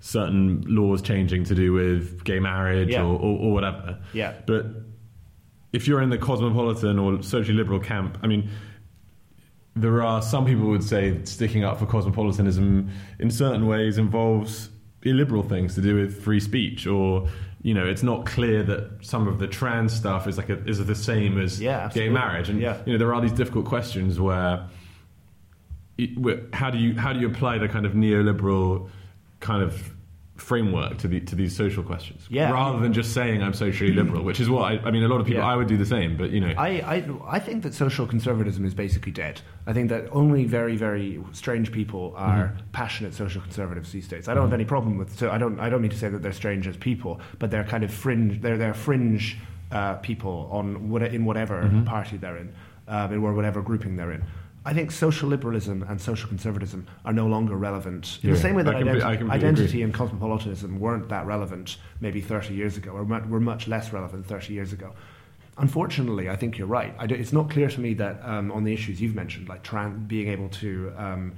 Speaker 2: certain laws changing to do with gay marriage yeah. or, or, or whatever.
Speaker 1: Yeah.
Speaker 2: But if you're in the cosmopolitan or socially liberal camp, I mean, there are some people would say sticking up for cosmopolitanism in certain ways involves illiberal things to do with free speech or you know it's not clear that some of the trans stuff is like a, is the same as
Speaker 1: yeah,
Speaker 2: gay marriage and
Speaker 1: yeah.
Speaker 2: you know there are these difficult questions where, where how do you how do you apply the kind of neoliberal kind of framework to the to these social questions
Speaker 1: yeah,
Speaker 2: rather than just saying I'm socially liberal which is what I, I mean a lot of people yeah. I would do the same but you know
Speaker 1: I, I I think that social conservatism is basically dead I think that only very very strange people are mm-hmm. passionate social conservatives these days I don't mm-hmm. have any problem with so I don't I don't mean to say that they're strange as people but they're kind of fringe they're they're fringe uh, people on what, in whatever mm-hmm. party they're in um, in whatever grouping they're in I think social liberalism and social conservatism are no longer relevant. In yeah, the same way that identi- identity and cosmopolitanism weren't that relevant maybe 30 years ago, or were much less relevant 30 years ago. Unfortunately, I think you're right. it's not clear to me that um, on the issues you've mentioned, like trans- being able to, um,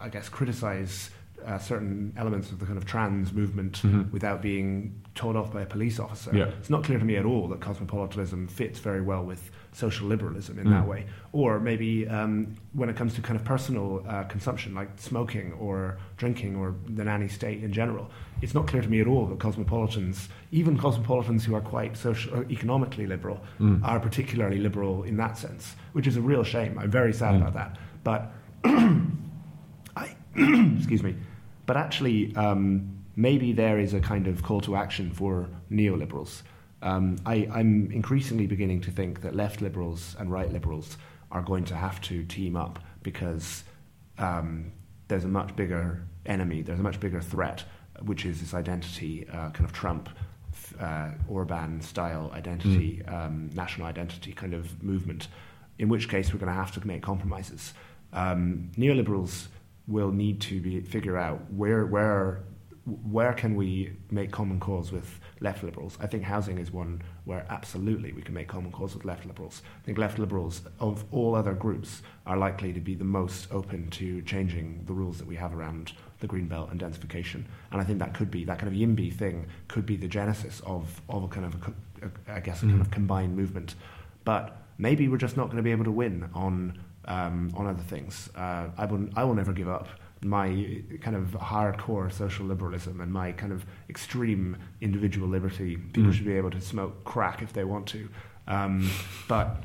Speaker 1: I guess, criticize uh, certain elements of the kind of trans movement without being told off by a police officer.
Speaker 2: Yeah.
Speaker 1: It's not clear to me at all that cosmopolitanism fits very well with social liberalism in that way. Or maybe um, when it comes to kind of personal uh, consumption, like smoking or drinking or the nanny state in general, it's not clear to me at all that cosmopolitans, even cosmopolitans who are quite social, uh, economically liberal, are particularly liberal in that sense, which is a real shame. I'm very sad about that. But I, excuse me, but actually, um, maybe there is a kind of call to action for neoliberals. Um, I, I'm increasingly beginning to think that left liberals and right liberals are going to have to team up because um, there's a much bigger enemy, there's a much bigger threat, which is this identity, uh, kind of Trump, uh, Orban style identity, um, national identity kind of movement, in which case we're going to have to make compromises. Um, neoliberals will need to be, figure out where, where, where can we make common cause with left liberals. I think housing is one where absolutely we can make common cause with left liberals. I think left liberals of all other groups are likely to be the most open to changing the rules that we have around the green belt and densification. And I think that could be that kind of YIMBY thing could be the genesis of, of a kind of a, a, I guess a kind of combined movement. But maybe we're just not going to be able to win on um, on other things. Uh, I will I will never give up my kind of hardcore social liberalism and my kind of extreme individual liberty. People should be able to smoke crack if they want to, um, but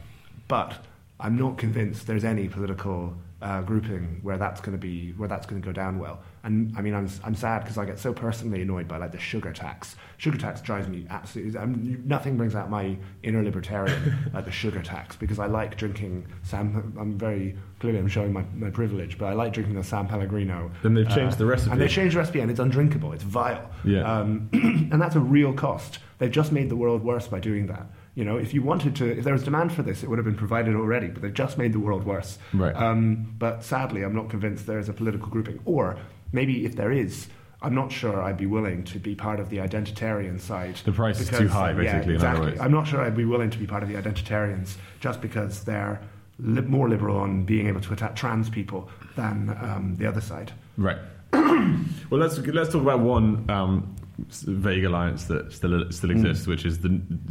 Speaker 1: but I'm not convinced there's any political uh, grouping where that's going to be where that's going to go down well. And I mean, I'm I'm sad because I get so personally annoyed by like the sugar tax. Sugar tax drives me absolutely. I'm, nothing brings out my inner libertarian like the sugar tax because I like drinking Sam. I'm very clearly I'm showing my, my privilege, but I like drinking the San Pellegrino.
Speaker 2: Then they've changed the recipe.
Speaker 1: and they changed the recipe, and it's undrinkable. It's vile.
Speaker 2: Yeah.
Speaker 1: Um, and that's a real cost. They've just made the world worse by doing that. You know, if you wanted to, if there was demand for this, it would have been provided already. But they've just made the world worse.
Speaker 2: Right.
Speaker 1: Um, but sadly, I'm not convinced there is a political grouping. Or maybe if there is, I'm not sure I'd be willing to be part of the identitarian side.
Speaker 2: The price is too high,
Speaker 1: yeah,
Speaker 2: basically, in other
Speaker 1: exactly. I'm not sure I'd be willing to be part of the identitarians just because they're li- more liberal on being able to attack trans people than um, the other side.
Speaker 2: Right. well, let's let's talk about one um, vague alliance that still still exists, which is the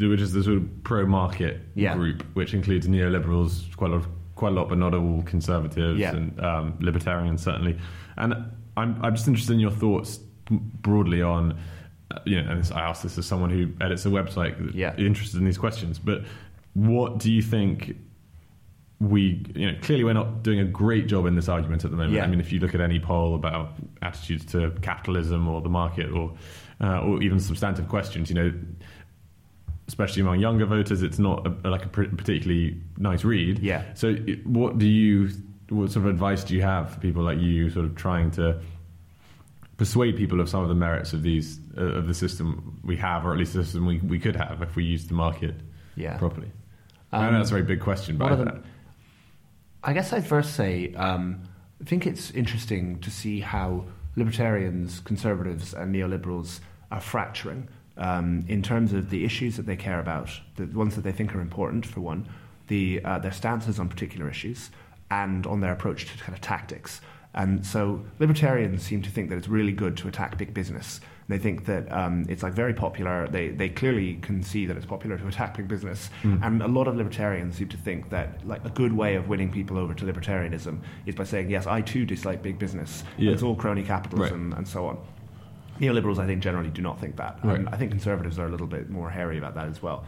Speaker 2: which is the sort of pro market
Speaker 1: Yeah.
Speaker 2: group, which includes neoliberals, quite a lot, quite a lot, but not all conservatives
Speaker 1: Yeah.
Speaker 2: and um, libertarians certainly. And I'm I'm just interested in your thoughts broadly on. uh, You know, and this, I ask this as someone who edits a website,
Speaker 1: Yeah.
Speaker 2: interested in these questions. But what do you think we, you know, clearly we're not doing a great job in this argument at the moment.
Speaker 1: Yeah.
Speaker 2: I mean, if you look at any poll about attitudes to capitalism or the market or, uh, or even substantive questions, you know, especially among younger voters, it's not a, like a pr- particularly nice read.
Speaker 1: Yeah.
Speaker 2: So, what do you, what sort of advice do you have for people like you, sort of trying to persuade people of some of the merits of these uh, of the system we have, or at least the system we, we could have if we used the market
Speaker 1: Yeah.
Speaker 2: properly? I know that's a very big question, but I-
Speaker 1: I guess I'd first say um, I think it's interesting to see how libertarians, conservatives, and neoliberals are fracturing um, in terms of the issues that they care about, the ones that they think are important, for one, the, uh, their stances on particular issues, and on their approach to kind of tactics. And so libertarians seem to think that it's really good to attack big business. They think that um, it's like very popular. They, they clearly can see that it's popular to attack big business. And a lot of libertarians seem to think that like a good way of winning people over to libertarianism is by saying, yes, I too dislike big business.
Speaker 2: Yeah.
Speaker 1: It's all crony capitalism and so on. Neoliberals, I think, generally do not think that.
Speaker 2: Right.
Speaker 1: And I think conservatives are a little bit more hairy about that as well.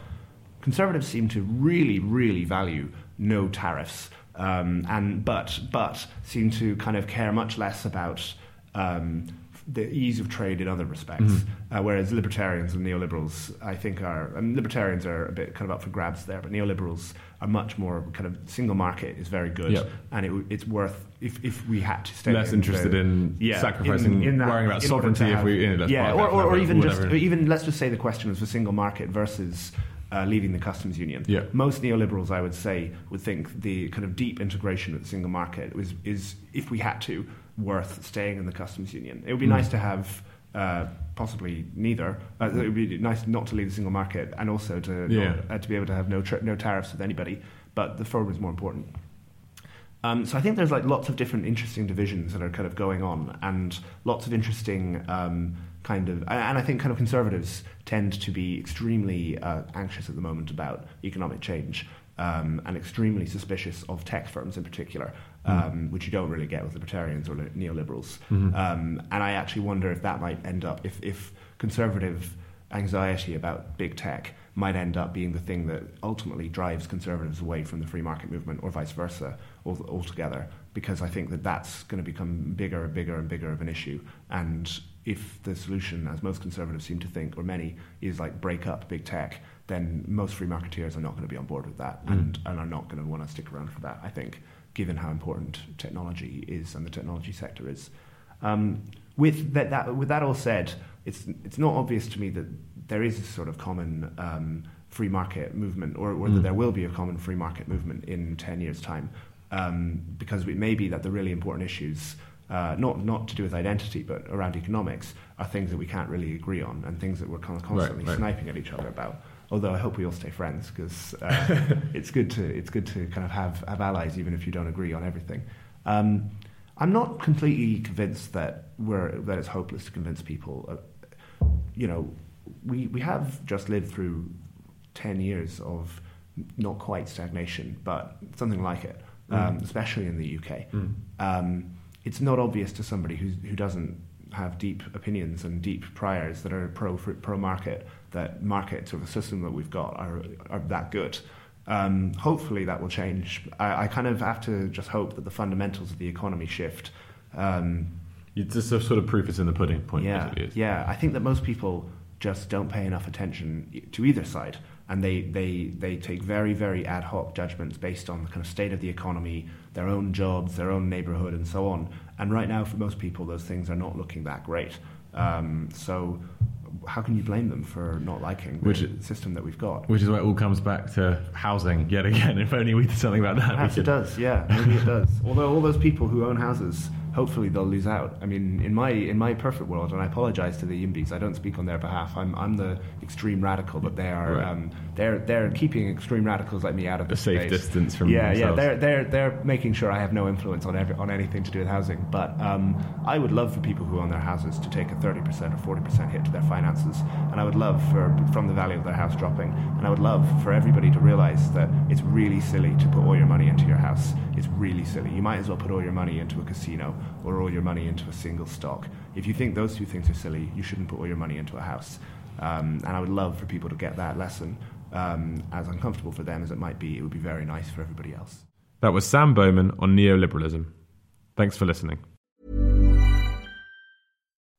Speaker 1: Conservatives seem to really, really value no tariffs, um, and but but seem to kind of care much less about um, the ease of trade in other respects.
Speaker 2: Mm-hmm.
Speaker 1: Uh, whereas libertarians and neoliberals, I think, are and libertarians are a bit kind of up for grabs there, but neoliberals are much more kind of single market is very good,
Speaker 2: Yep.
Speaker 1: and it, it's worth if, if we had to stay
Speaker 2: Less
Speaker 1: in
Speaker 2: interested
Speaker 1: the-
Speaker 2: in
Speaker 1: yeah,
Speaker 2: sacrificing- worrying about
Speaker 1: in order to
Speaker 2: sovereignty if we- you know, let's
Speaker 1: yeah, or, or, or even just even let's just say the question was for single market versus uh, leaving the customs union.
Speaker 2: Yeah.
Speaker 1: Most neoliberals, I would say, would think the kind of deep integration of the single market was is, if we had to, worth staying in the customs union. It would be
Speaker 2: Hmm.
Speaker 1: nice to have. Uh, possibly neither. Uh, it would be nice not to leave the single market, and also to
Speaker 2: Yeah.
Speaker 1: not, uh, to be able to have no tra- no tariffs with anybody. But the forward is more important. Um, so I think there's like lots of different interesting divisions that are kind of going on, and lots of interesting um, kind of, and I think kind of conservatives tend to be extremely uh, anxious at the moment about economic change. Um, and extremely suspicious of tech firms in particular, mm. Um, which you don't really get with libertarians or neoliberals. Mm-hmm. Um, and I actually wonder if that might end up, if, if conservative anxiety about big tech might end up being the thing that ultimately drives conservatives away from the free market movement or vice versa altogether because I think that that's going to become bigger and bigger and bigger of an issue and if the solution as most conservatives seem to think or many is like break up big tech then most free marketeers are not going to be on board with that mm. and, and are not going to want to stick around for that I think given how important technology is and the technology sector is um, with that, that with that all said it's it's not obvious to me that there is a sort of common um, free market movement, or, or mm. that there will be a common free market movement in 10 years' time. Um, because it may be that the really important issues, uh, not, not to do with identity, but around economics, are things that we can't really agree on and things that we're kind of constantly right, right. sniping at each other about. Although I hope we all stay friends because uh, it's good to it's good to kind of have, have allies even if you don't agree on everything. Um, I'm not completely convinced that we're that it's hopeless to convince people. Uh, you know, we, we have just lived through 10 years of not quite stagnation, but something like it, mm. um, especially in the UK. Mm. Um, it's not obvious to somebody who, who doesn't have deep opinions and deep priors that are pro, pro market that markets or the system that we've got are, are that good. Um, hopefully that will change. I, I, kind of have to just hope that the fundamentals of the economy shift. Um,
Speaker 2: it's just a sort of proof is in the pudding point.
Speaker 1: Yeah, yeah. I think that most people just don't pay enough attention to either side. And they, they, they take very, very ad hoc judgments based on the kind of state of the economy, their own jobs, their own neighborhood, and so on. And right now, for most people, those things are not looking that great. Um, so how can you blame them for not liking the which, system that we've got?
Speaker 2: Which is why it all comes back to housing yet again. If only we did something about that.
Speaker 1: Perhaps it does, yeah, maybe it does. Although all those people who own houses hopefully they'll lose out. I mean, in my in my perfect world, and I apologise to the Yimbys, I don't speak on their behalf. I'm I'm the extreme radical, but they are right. um, they're they're keeping extreme radicals like me out of
Speaker 2: the safe
Speaker 1: space.
Speaker 2: distance from
Speaker 1: yeah
Speaker 2: themselves.
Speaker 1: yeah they're they're they're making sure I have no influence on every, on anything to do with housing. But um, I would love for people who own their houses to take a thirty percent or forty percent hit to their finances, and I would love for from the value of their house dropping, and I would love for everybody to realise that it's really silly to put all your money into your house. It's really silly. You might as well put all your money into a casino or all your money into a single stock. If you think those two things are silly, you shouldn't put all your money into a house. Um, and I would love for people to get that lesson. Um, as uncomfortable for them as it might be, it would be very nice for everybody else.
Speaker 2: That was Sam Bowman on neoliberalism. Thanks for listening.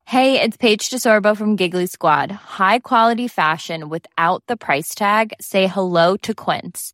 Speaker 4: Hey, it's Paige DeSorbo from Giggly Squad. High quality fashion without the price tag? Say hello to Quince.